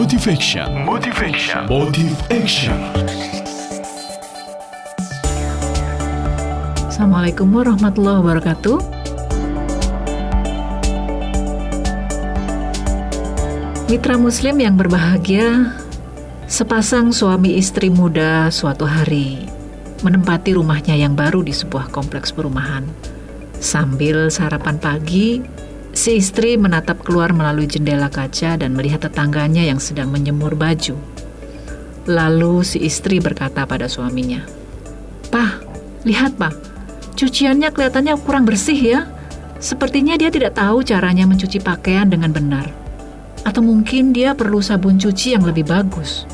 Motivation. Motivation. Motive Action. Assalamualaikum warahmatullahi wabarakatuh. Mitra Muslim yang berbahagia, sepasang suami istri muda suatu hari menempati rumahnya yang baru di sebuah kompleks perumahan. Sambil sarapan pagi, si istri menatap keluar melalui jendela kaca dan melihat tetangganya yang sedang menyemur baju. Lalu si istri berkata pada suaminya, "Pah, lihat, Pak. Cuciannya kelihatannya kurang bersih ya. Sepertinya dia tidak tahu caranya mencuci pakaian dengan benar. Atau mungkin dia perlu sabun cuci yang lebih bagus."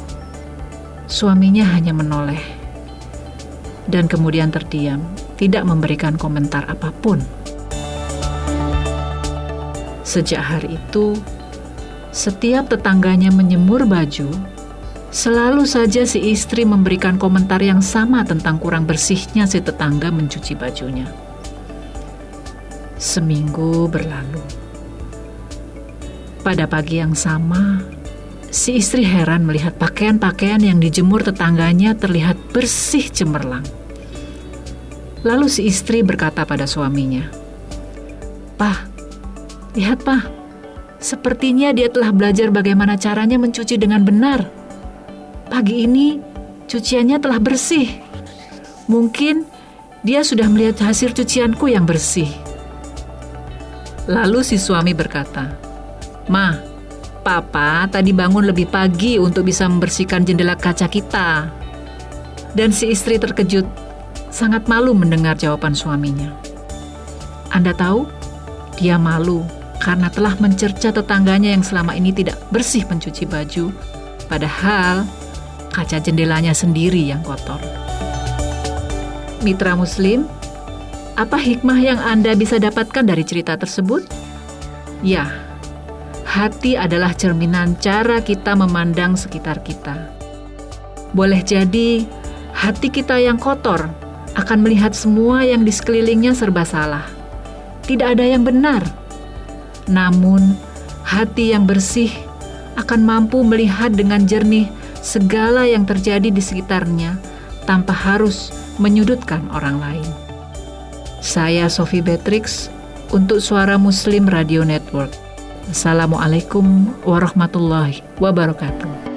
Suaminya hanya menoleh dan kemudian terdiam, tidak memberikan komentar apa pun. Sejak hari itu, setiap tetangganya menyemur baju, selalu saja si istri memberikan komentar yang sama tentang kurang bersihnya si tetangga mencuci bajunya. Seminggu berlalu. Pada pagi yang sama, si istri heran melihat pakaian-pakaian yang dijemur tetangganya terlihat bersih cemerlang. Lalu si istri berkata pada suaminya, "Pah, lihat Pah, sepertinya dia telah belajar bagaimana caranya mencuci dengan benar. Pagi ini cuciannya telah bersih. Mungkin dia sudah melihat hasil cucianku yang bersih." Lalu si suami berkata, "Ma, Papa tadi bangun lebih pagi untuk bisa membersihkan jendela kaca kita." Dan si istri terkejut sangat malu mendengar jawaban suaminya. Anda tahu, dia malu karena telah mencerca tetangganya yang selama ini tidak bersih mencuci baju, padahal kaca jendelanya sendiri yang kotor. Mitra Muslim, apa hikmah yang Anda bisa dapatkan dari cerita tersebut? Ya, hati adalah cerminan cara kita memandang sekitar kita. Boleh jadi hati kita yang kotor akan melihat semua yang di sekelilingnya serba salah. Tidak ada yang benar. Namun, hati yang bersih akan mampu melihat dengan jernih segala yang terjadi di sekitarnya tanpa harus menyudutkan orang lain. Saya Sophie Beatrix untuk Suara Muslim Radio Network. Assalamualaikum warahmatullahi wabarakatuh.